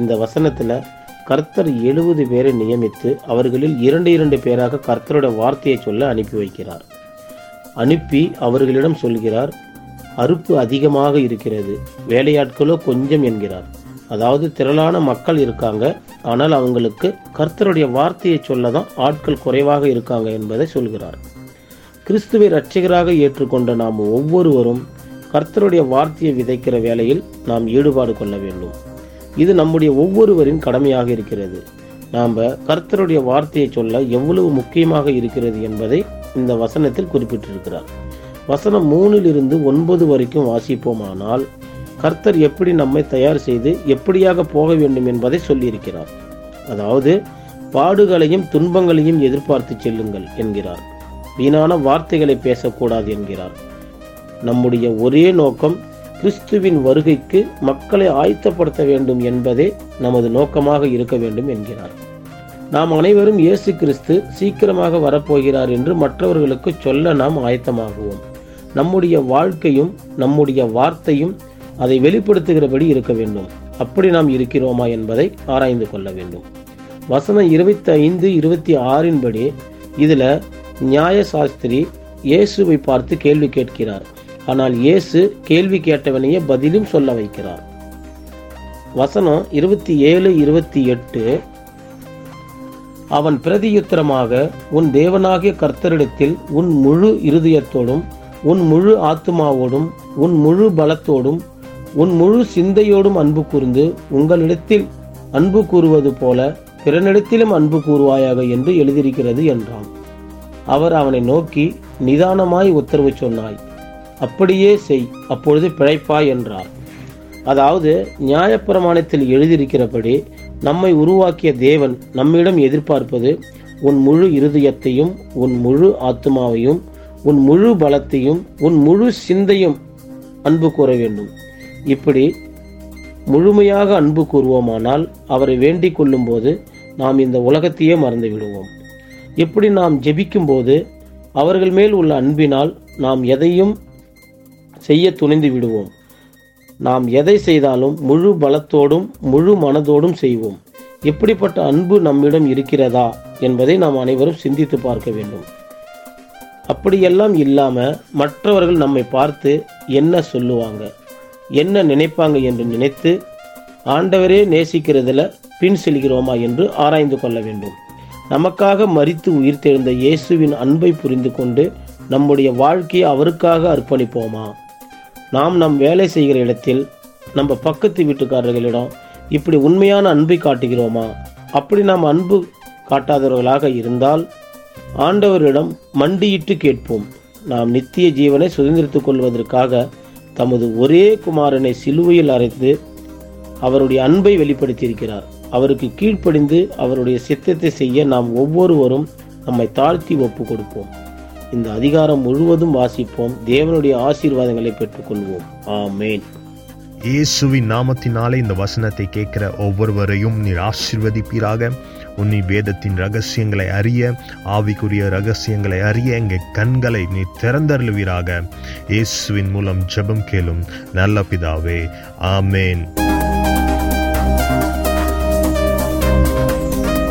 இந்த வசனத்தில் கர்த்தர் எழுபது பேரை நியமித்து அவர்களில் இரண்டு இரண்டு பேராக கர்த்தரோட வார்த்தையை சொல்ல அனுப்பி வைக்கிறார். அனுப்பி அவர்களிடம் சொல்கிறார் அறுப்பு அதிகமாக இருக்கிறது வேலையாட்களோ கொஞ்சம் என்கிறார். அதாவது திரளான மக்கள் இருக்காங்க ஆனால் அவங்களுக்கு கர்த்தருடைய வார்த்தையை சொல்ல தான் ஆட்கள் குறைவாக இருக்காங்க என்பதை சொல்கிறார். கிறிஸ்துவை இரட்சகராக ஏற்றுக்கொண்ட நாம் ஒவ்வொருவரும் கர்த்தருடைய வார்த்தையை விதைக்கிற வேலையில் நாம் ஈடுபாடு கொள்ள வேண்டும். இது நம்முடைய ஒவ்வொருவரின் கடமையாக இருக்கிறது. நாம் கர்த்தருடைய வார்த்தையை சொல்ல எவ்வளவு முக்கியமாக இருக்கிறது என்பதை இந்த வசனத்தில் குறிப்பிட்டிருக்கிறார். வசனம் மூணில் இருந்து ஒன்பது வரைக்கும் வாசிப்போமானால் கர்த்தர் எப்படி நம்மை தயார் செய்து எப்படியாக போக வேண்டும் என்பதை சொல்லியிருக்கிறார். அதாவது பாடுகளையும் துன்பங்களையும் எதிர்பார்த்து செல்லுங்கள் என்கிறார். வீணான வார்த்தைகளை பேசக்கூடாது என்கிறார். நம்முடைய ஒரே நோக்கம் கிறிஸ்துவின் வருகைக்கு மக்களை ஆயத்தப்படுத்த வேண்டும் என்பதே நமது நோக்கமாக இருக்க வேண்டும் என்கிறார். நாம் அனைவரும் இயேசு கிறிஸ்து சீக்கிரமாக வரப்போகிறார் என்று மற்றவர்களுக்கு சொல்ல நாம் ஆயத்தமாகுவோம். நம்முடைய வாழ்க்கையும் நம்முடைய வார்த்தையும் அதை வெளிப்படுத்துகிறபடி இருக்க வேண்டும். அப்படி நாம் இருக்கிறோமா என்பதை ஆராய்ந்து கொள்ள வேண்டும். வசனம் இருபத்தி ஐந்து இருபத்தி ஆறின்படி இதில் நியாயசாஸ்திரி இயேசுவை பார்த்து கேள்வி கேட்கிறார். ஆனால் இயேசு கேள்வி கேட்டவனையே பதிலும் சொல்ல வைக்கிறார். வசனம் இருபத்தி ஏழு இருபத்தி எட்டு. அவன் பிரதியுத்திரமாக உன் தேவனாகிய கர்த்தரிடத்தில் உன் முழு இருதயத்தோடும் உன் முழு ஆத்துமாவோடும் உன் முழு பலத்தோடும் உன் முழு சிந்தையோடும் அன்பு கூர்ந்து உங்களிடத்தில் அன்பு கூறுவது போல பிறனிடத்திலும் அன்பு கூறுவாயாக என்று எழுதியிருக்கிறது என்றான். அவர் அவனை நோக்கி நிதானமாய் உத்தரவு சொன்னாய். அப்படியே செய் அப்பொழுது பிழைப்பாய் என்றார். அதாவது நியாயப்பிரமாணத்தில் எழுதியிருக்கிறபடி நம்மை உருவாக்கிய தேவன் நம்மிடம் எதிர்பார்ப்பது உன் முழு இருதயத்தையும் உன் முழு ஆத்மாவையும் உன் முழு பலத்தையும் உன் முழு சிந்தையும் அன்பு கூற வேண்டும். இப்படி முழுமையாக அன்பு கூறுவோமானால் அவரை வேண்டிக் கொள்ளும்போது நாம் இந்த உலகத்தையே மறந்து விடுவோம். இப்படி நாம் ஜெபிக்கும்போது அவர்கள் மேல் உள்ள அன்பினால் நாம் எதையும் செய்ய துணிந்து விடுவோம். நாம் எதை செய்தாலும் முழு பலத்தோடும் முழு மனதோடும் செய்வோம். எப்படிப்பட்ட அன்பு நம்மிடம் இருக்கிறதா என்பதை நாம் அனைவரும் சிந்தித்து பார்க்க வேண்டும். அப்படியெல்லாம் இல்லாமல் மற்றவர்கள் நம்மை பார்த்து என்ன சொல்லுவாங்க என்ன நினைப்பாங்க என்று நினைத்து ஆண்டவரே நேசிக்கிறதுல பின் செல்கிறோமா என்று ஆராய்ந்து கொள்ள வேண்டும். நமக்காக மறித்து உயிர்த்தெழுந்த இயேசுவின் அன்பை புரிந்து கொண்டு நம்முடைய வாழ்க்கையை அவருக்காக அர்ப்பணிப்போமா? நாம் நம் வேலை செய்கிற இடத்தில் நம்ம பக்கத்து வீட்டுக்காரர்களிடம் இப்படி உண்மையான அன்பை காட்டுகிறோமா? அப்படி நாம் அன்பு காட்டாதவர்களாக இருந்தால் ஆண்டவரிடம் மண்டியிட்டு கேட்போம். நாம் நித்திய ஜீவனை சுதந்திரித்துக் கொள்வதற்காக தமது ஒரே குமாரனை சிலுவையில் அரைத்து அவருடைய அன்பை வெளிப்படுத்தியிருக்கிறார். அவருக்கு கீழ்ப்படிந்து அவருடைய சித்தத்தை செய்ய நாம் ஒவ்வொருவரும் நம்மை தாழ்த்தி ஒப்பு கொடுப்போம். இந்த அதிகாரம் முழுவதும் வாசிப்போம். தேவனுடைய ஆசீர்வாதங்களை பெற்றுக்கொள்வோம். ஆமேன். இயேசுவின் நாமத்தினாலே இந்த வசனத்தை கேட்கிற ஒவ்வொருவரையும் நீர் ஆசிர்வதிப்பீராக. உன்னி வேதத்தின் ரகசியங்களை அறிய ஆவிக்குரிய ரகசியங்களை அறிய எங்கள் கண்களை நீ திறந்தருளுவீராக. இயேசுவின் மூலம் ஜெபம் கேளும் நல்ல பிதாவே. ஆமேன்.